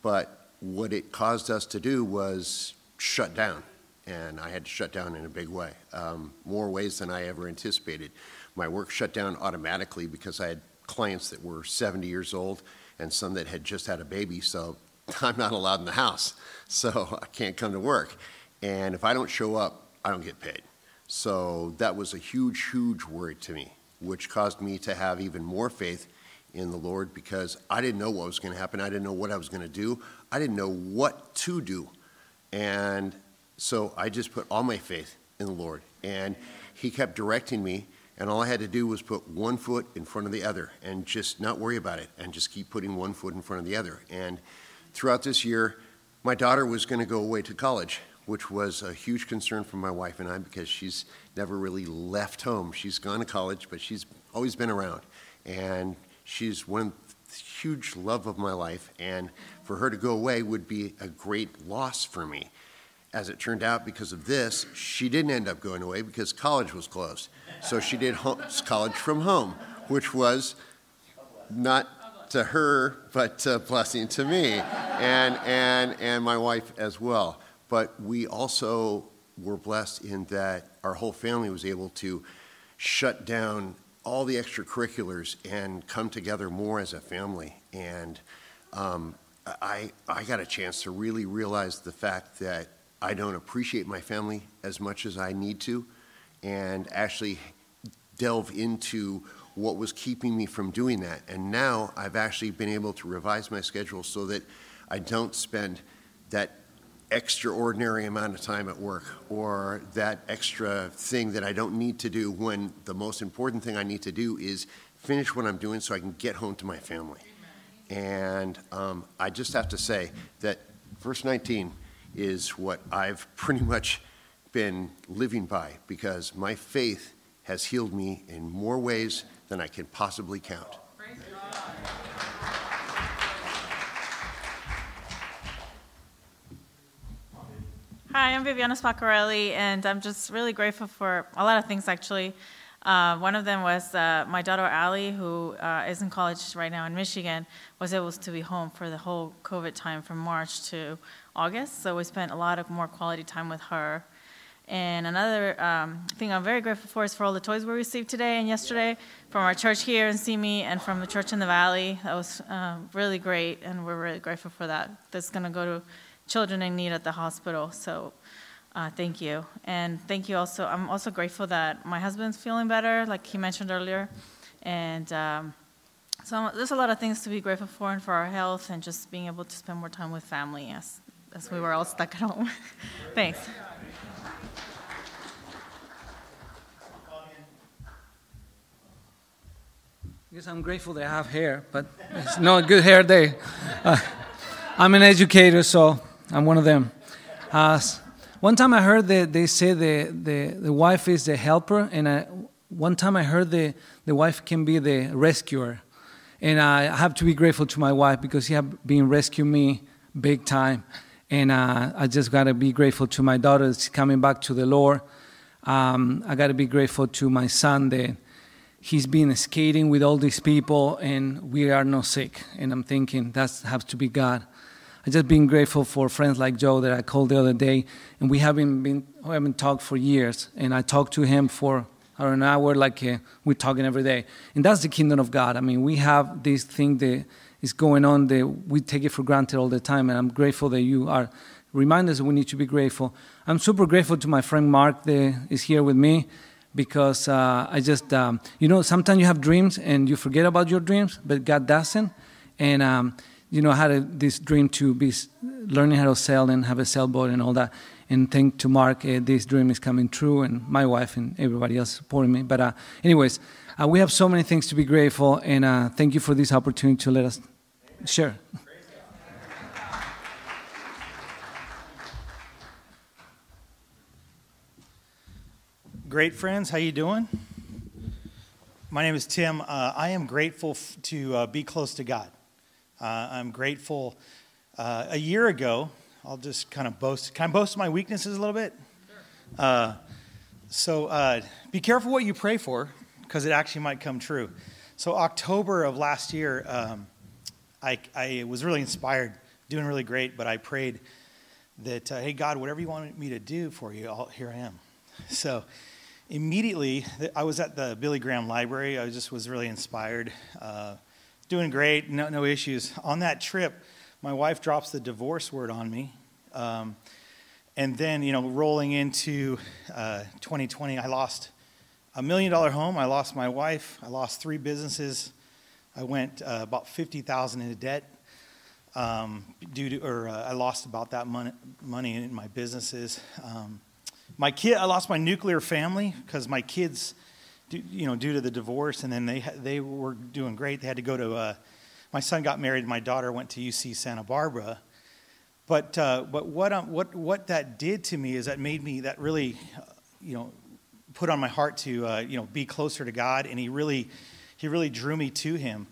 But what it caused us to do was shut down. And I had to shut down in a big way, um, more ways than I ever anticipated. My work shut down automatically because I had clients that were 70 years old and some that had just had a baby, so <laughs> I'm not allowed in the house. <laughs> So I can't come to work. And if I don't show up, I don't get paid. So that was a huge, huge worry to me, which caused me to have even more faith in the Lord because I didn't know what was going to happen. I didn't know what I was going to do. I didn't know what to do. And so I just put all my faith in the Lord. And He kept directing me, and all I had to do was put one foot in front of the other and just not worry about it and just keep putting one foot in front of the other. And throughout this year, my daughter was going to go away to college, which was a huge concern for my wife and I because she's never really left home. She's gone to college, but she's always been around. And she's one huge love of my life. And for her to go away would be a great loss for me. As it turned out, because of this, she didn't end up going away because college was closed. So she did college from home, which was not to her, but a blessing to me and, and, and my wife as well. But we also were blessed in that our whole family was able to shut down all the extracurriculars and come together more as a family. And um, I, I got a chance to really realize the fact that I don't appreciate my family as much as I need to, and actually delve into what was keeping me from doing that. And now I've actually been able to revise my schedule so that I don't spend that extraordinary amount of time at work or that extra thing that I don't need to do when the most important thing I need to do is finish what I'm doing so I can get home to my family. And um, I just have to say that verse 19 is what I've <laughs> pretty much been living by because my faith has healed me in more ways than I can possibly count. Hi, I'm Viviana Spaccarelli, and I'm just really grateful for a lot of things actually. Uh, one of them was uh, my daughter Ali, who uh, is in college right now in Michigan, was able to be home for the whole COVID time from March to August. So we spent a lot of more quality time with her. And another um, thing I'm very grateful for is for all the toys we received today and yesterday from our church here in Simi and from the church in the valley. That was uh, really great, and we're really grateful for that. That's going to go to children in need at the hospital. So uh, thank you. And thank you also. I'm also grateful that my husband's feeling better, like he mentioned earlier. And um, so there's a lot of things to be grateful for and for our health and just being able to spend more time with family as, as we were all stuck at home. <laughs> Thanks. Because I'm grateful they have hair, but it's not a good hair day. Uh, I'm an educator, so I'm one of them. Uh, one time I heard that they say the, the, the wife is the helper, and I, one time I heard the, the wife can be the rescuer. And I have to be grateful to my wife because she has been rescuing me big time. And uh, I just got to be grateful to my daughter that's coming back to the Lord. Um, I got to be grateful to my son that he's been skating with all these people and we are not sick. And I'm thinking that has to be God. I just been grateful for friends like Joe that I called the other day, and we haven't been we haven't talked for years. And I talked to him for an hour, like uh, we're talking every day. And that's the kingdom of God. I mean, we have this thing that is going on that we take it for granted all the time, and I'm grateful that you are remind us that we need to be grateful. I'm super grateful to my friend Mark that is here with me because uh, I just, um, you know, sometimes you have dreams and you forget about your dreams, but God doesn't. And um, you know, had a, this dream to be learning how to sail and have a sailboat and all that. And thank to Mark, uh, this dream is coming true, and my wife and everybody else supporting me. But, uh, anyways, uh, we have so many things to be grateful, and uh, thank you for this opportunity to let us share. great friends. How you doing? My name is Tim. Uh, I am grateful f- to uh, be close to God. Uh, I'm grateful. Uh, a year ago, I'll just kind of boast. Can I boast my weaknesses a little bit? Uh, so uh, be careful what you pray for, because it actually might come true. So October of last year, um, I, I was really inspired, doing really great, but I prayed that, hey God, whatever you want me to do for you, I'll, here I am. So immediately, I was at the Billy Graham Library. I just was really inspired, uh, doing great, no, no issues. On that trip, my wife drops the divorce word on me. Um, and then, you know, rolling into uh, 2020, I lost a million dollar home. I lost my wife. I lost three businesses. I went uh, about 50,000 into debt. Um, due to, or uh, I lost about that money, money in my businesses. Um, my kid, I lost my nuclear family because my kids, you know, due to the divorce, and then they they were doing great. They had to go to. Uh, my son got married. My daughter went to UC Santa Barbara. But uh, but what um, what what that did to me is that made me that really, uh, you know, put on my heart to uh, you know be closer to God, and He really He really drew me to Him.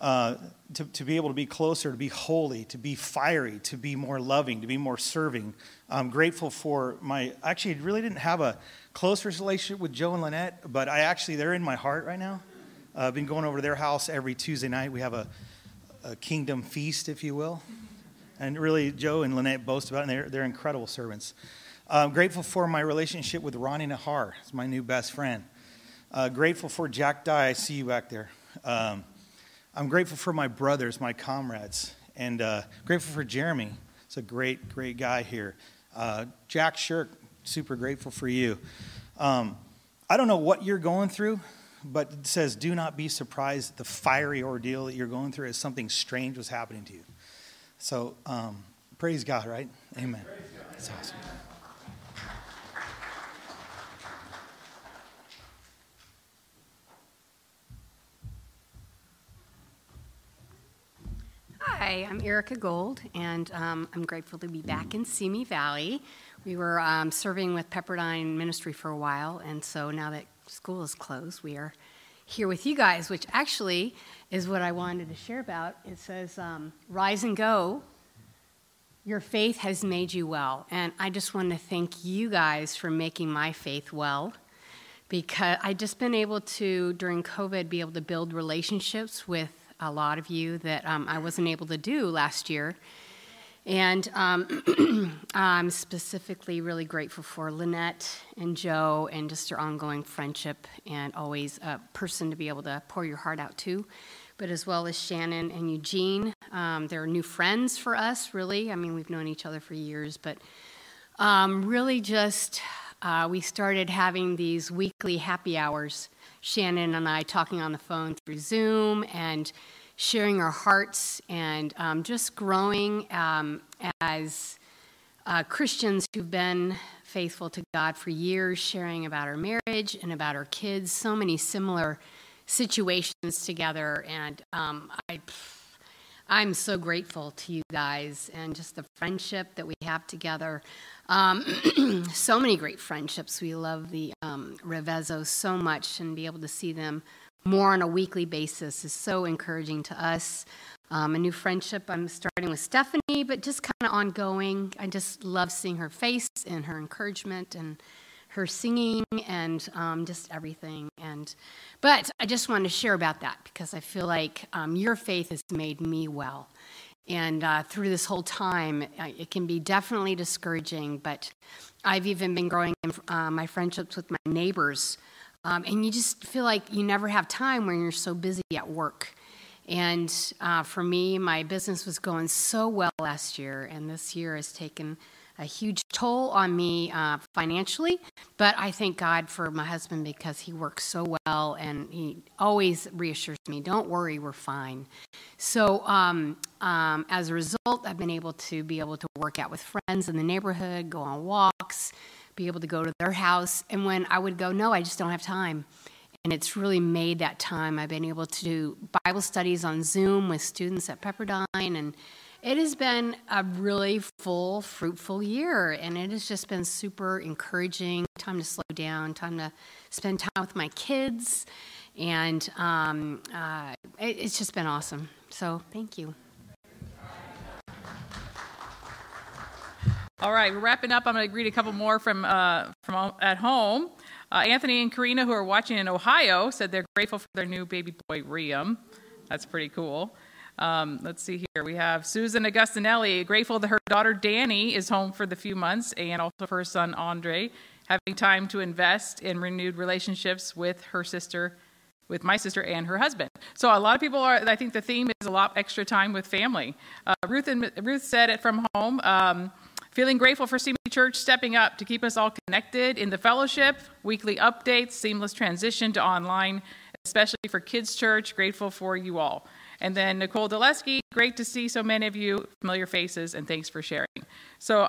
Uh, to, to be able to be closer, to be holy, to be fiery, to be more loving, to be more serving. I'm grateful for my, actually, I really didn't have a close relationship with Joe and Lynette, but I actually, they're in my heart right now. Uh, I've been going over to their house every Tuesday night. We have a, a kingdom feast, if you will. And really, Joe and Lynette boast about it, and they're, they're incredible servants. I'm grateful for my relationship with Ronnie Nahar, he's my new best friend. Uh, grateful for Jack Dye, I see you back there. Um, I'm grateful for my brothers, my comrades, and uh, grateful for Jeremy. He's a great, great guy here. Uh, Jack Shirk, super grateful for you. Um, I don't know what you're going through, but it says, do not be surprised the fiery ordeal that you're going through as something strange was happening to you. So, um, praise God, right? Amen. That's awesome. Hi, I'm Erica Gold, and um, I'm grateful to be back in Simi Valley. We were um, serving with Pepperdine Ministry for a while, and so now that school is closed, we are here with you guys, which actually is what I wanted to share about. It says, um, Rise and go. Your faith has made you well. And I just want to thank you guys for making my faith well because I've just been able to, during COVID, be able to build relationships with a lot of you that um, I wasn't able to do last year. And um, <clears throat> I'm specifically really grateful for Lynette and Joe and just their ongoing friendship and always a person to be able to pour your heart out to. But as well as Shannon and Eugene. Um, they're new friends for us, really. I mean, we've known each other for years, but um, really just uh, we started having these weekly happy hours Shannon and I talking on the phone through Zoom and sharing our hearts and um, just growing um, as uh, Christians who've been faithful to God for years, sharing about our marriage and about our kids, so many similar situations together. And um, I, I'm so grateful to you guys and just the friendship that we have together. Um, <clears throat> so many great friendships. We love the um, Revezos so much, and be able to see them more on a weekly basis is so encouraging to us. Um, a new friendship I'm starting with Stephanie, but just kind of ongoing. I just love seeing her face and her encouragement and her singing and um, just everything. And but I just wanted to share about that because I feel like um, your faith has made me well. And uh, through this whole time, it can be definitely discouraging, but I've even been growing in uh, my friendships with my neighbors. Um, and you just feel like you never have time when you're so busy at work. And uh, for me, my business was going so well last year, and this year has taken a huge toll on me uh, financially, but I thank God for my husband because he works so well and he always reassures me, don't worry, we're fine. So um, um, as a result, I've been able to be able to work out with friends in the neighborhood, go on walks, be able to go to their house. And when I would go, no, I just don't have time. And it's really made that time. I've been able to do Bible studies on Zoom with students at Pepperdine and It has been a really full, fruitful year, and it has just been super encouraging. Time to slow down, time to spend time with my kids, and um, uh, it, it's just been awesome. So, thank you. All right, we're wrapping up. I'm going to read a couple more from uh, from at home. Uh, Anthony and Karina, who are watching in Ohio, said they're grateful for their new baby boy, Riam. That's pretty cool. Um, let's see here. We have Susan Augustinelli, grateful that her daughter Danny is home for the few months, and also her son Andre, having time to invest in renewed relationships with her sister, with my sister and her husband. So a lot of people are. I think the theme is a lot extra time with family. Uh, Ruth and Ruth said it from home. Um, Feeling grateful for Simi Church stepping up to keep us all connected in the fellowship, weekly updates, seamless transition to online, especially for Kids Church. Grateful for you all. And then Nicole Dulesky, great to see so many of you familiar faces, and thanks for sharing. So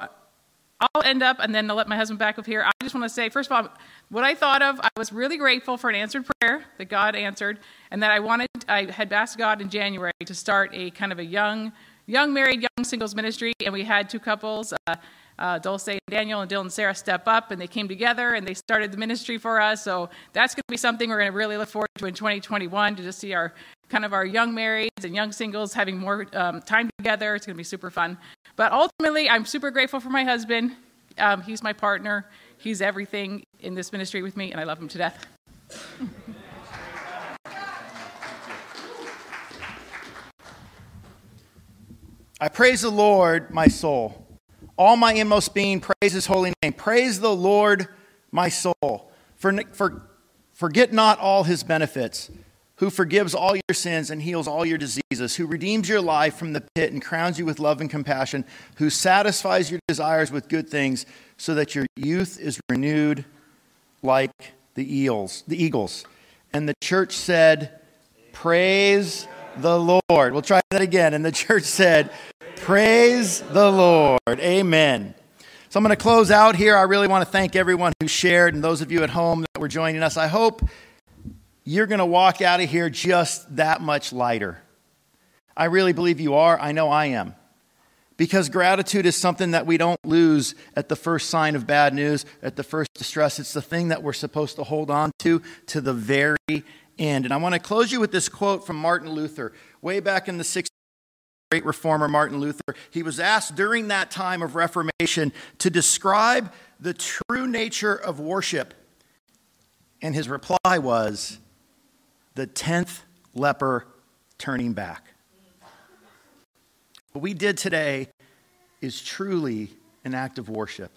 I'll end up, and then I'll let my husband back up here. I just want to say, first of all, what I thought of, I was really grateful for an answered prayer that God answered, and that I wanted, I had asked God in January to start a kind of a young young married, young singles ministry, and we had two couples, uh, uh, Dulce and Daniel and Dylan and Sarah, step up, and they came together and they started the ministry for us. So that's going to be something we're going to really look forward to in 2021 to just see our kind of our young marrieds and young singles having more um, time together. It's going to be super fun. But ultimately, I'm super grateful for my husband. Um, he's my partner. He's everything in this ministry with me, and I love him to death. I praise the Lord, my soul. All my inmost being, praise his holy name. Praise the Lord, my soul. For, for, forget not all his benefits, who forgives all your sins and heals all your diseases, who redeems your life from the pit and crowns you with love and compassion, who satisfies your desires with good things, so that your youth is renewed like the eels, the eagles. And the church said, Praise the Lord. We'll try that again. And the <laughs> church said, Praise the Lord. Amen. So I'm going to close out here. I really want to thank everyone who shared and those of you at home that were joining us. I hope you're going to walk out of here just that much lighter. I really believe you are. I know I am. Because gratitude is something that we don't lose at the first sign of bad news, at the first distress. It's the thing that we're supposed to hold on to to the very end. And I want to close you with this quote from Martin Luther. Way back in the 60s, great reformer Martin Luther, he was asked during that time of Reformation to describe the true nature of worship. And his reply was, the tenth leper turning back. What we did today is truly an act of worship.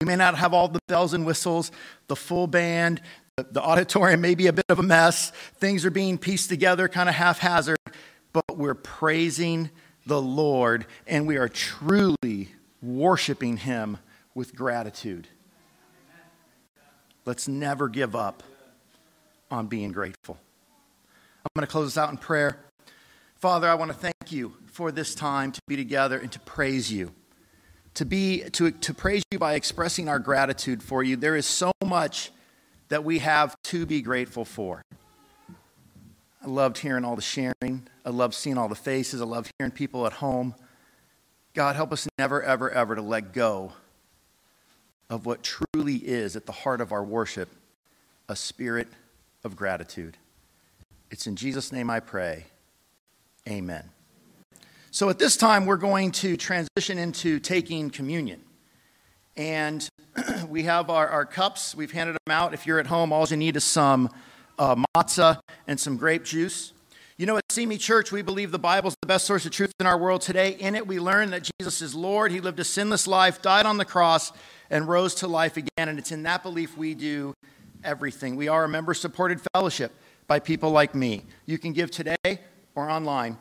We may not have all the bells and whistles, the full band, the auditorium may be a bit of a mess. Things are being pieced together kind of haphazard, but we're praising the Lord and we are truly worshiping Him with gratitude. Let's never give up on being grateful. I'm going to close this out in prayer. Father, I want to thank you for this time to be together and to praise you. To be to, to praise you by expressing our gratitude for you. There is so much that we have to be grateful for. I loved hearing all the sharing. I loved seeing all the faces. I loved hearing people at home. God, help us never, ever, ever to let go of what truly is at the heart of our worship a spirit of gratitude. It's in Jesus' name I pray. Amen. So at this time, we're going to transition into taking communion. And <clears throat> we have our, our cups. We've handed them out. If you're at home, all you need is some uh, matzah and some grape juice. You know, at Simi Church, we believe the Bible is the best source of truth in our world today. In it, we learn that Jesus is Lord. He lived a sinless life, died on the cross, and rose to life again. And it's in that belief we do everything. We are a member supported fellowship by people like me. You can give today or online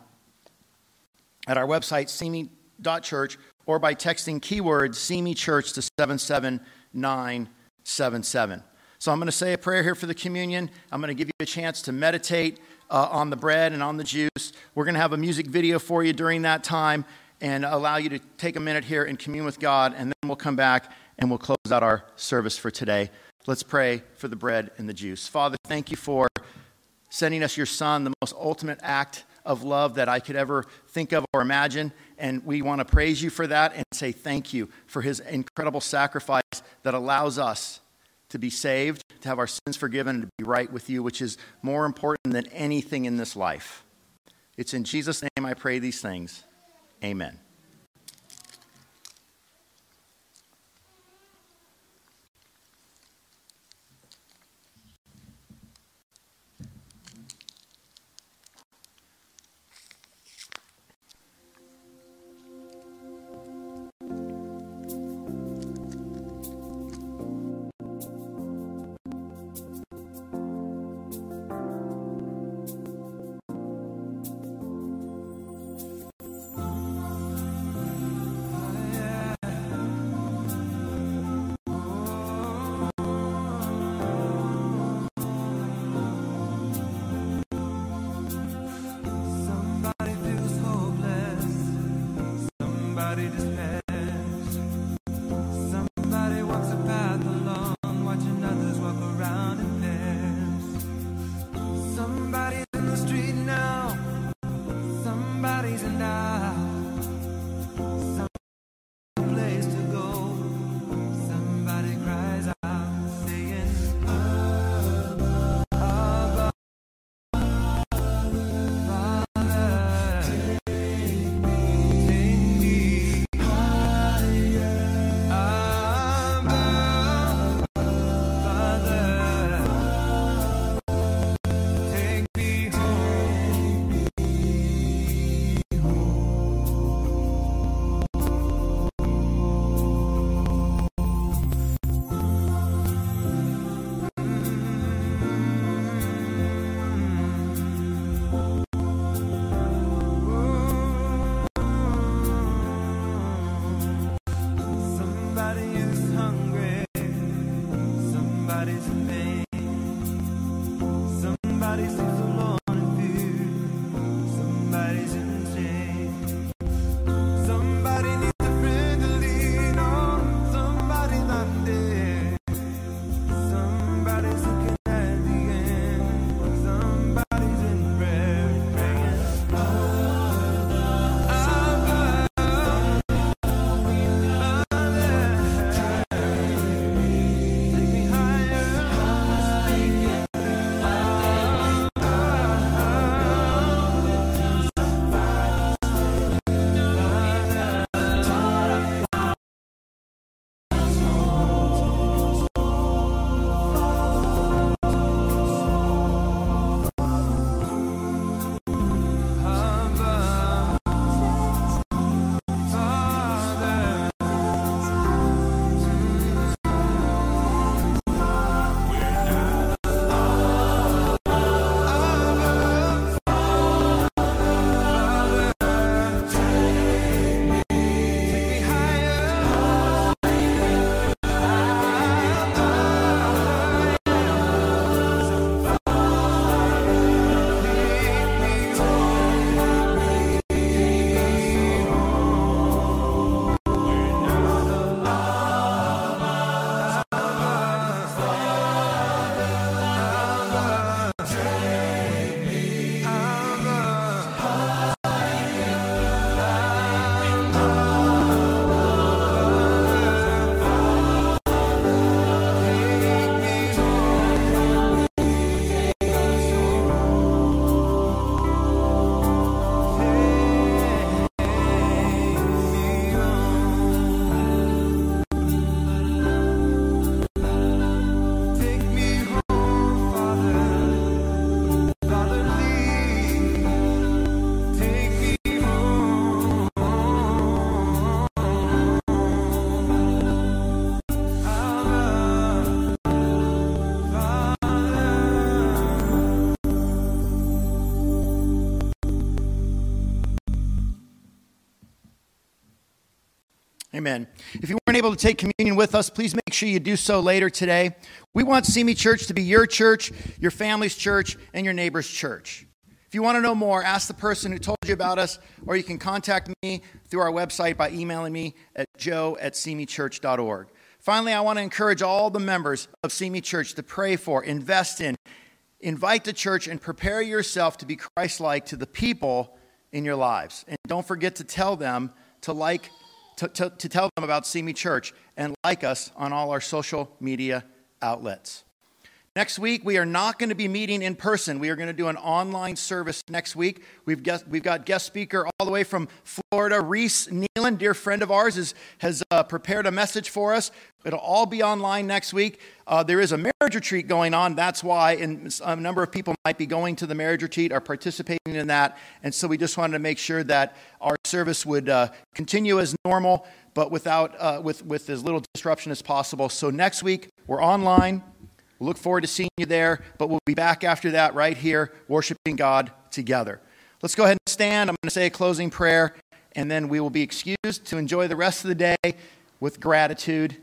at our website, simi.church, or by texting keyword Simi Church to 77977. So I'm going to say a prayer here for the communion. I'm going to give you a chance to meditate uh, on the bread and on the juice. We're going to have a music video for you during that time and allow you to take a minute here and commune with God, and then we'll come back and we'll close out our service for today. Let's pray for the bread and the juice. Father, thank you for sending us your Son, the most ultimate act of love that I could ever think of or imagine. And we want to praise you for that and say thank you for his incredible sacrifice that allows us to be saved, to have our sins forgiven, and to be right with you, which is more important than anything in this life. It's in Jesus' name I pray these things. Amen. Amen. If you weren't able to take communion with us, please make sure you do so later today. We want Simi Church to be your church, your family's church, and your neighbor's church. If you want to know more, ask the person who told you about us, or you can contact me through our website by emailing me at joe at simichurch.org. Finally, I want to encourage all the members of Simi Church to pray for, invest in, invite the church and prepare yourself to be Christ like to the people in your lives. And don't forget to tell them to like to, to, to tell them about Simi Church and like us on all our social media outlets. Next week, we are not going to be meeting in person. We are going to do an online service next week. We've got, we've got guest speaker all the way from Florida, Reese Nealon, dear friend of ours, is, has uh, prepared a message for us. It'll all be online next week. Uh, there is a marriage retreat going on. That's why and a number of people might be going to the marriage retreat, or participating in that. And so we just wanted to make sure that our service would uh, continue as normal, but without, uh, with, with as little disruption as possible. So next week, we're online. We'll look forward to seeing you there, but we'll be back after that right here, worshiping God together. Let's go ahead and stand. I'm going to say a closing prayer, and then we will be excused to enjoy the rest of the day with gratitude.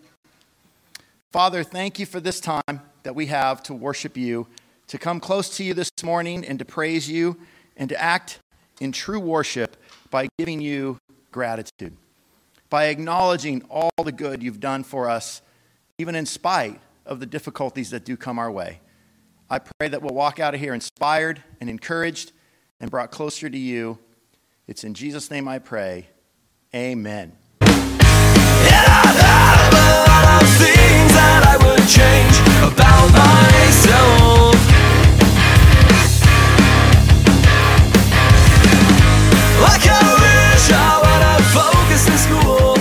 Father, thank you for this time that we have to worship you, to come close to you this morning and to praise you, and to act in true worship by giving you gratitude, by acknowledging all the good you've done for us, even in spite of the difficulties that do come our way. I pray that we'll walk out of here inspired and encouraged and brought closer to you. It's in Jesus' name I pray. Amen. Like I wish I would have focused in school.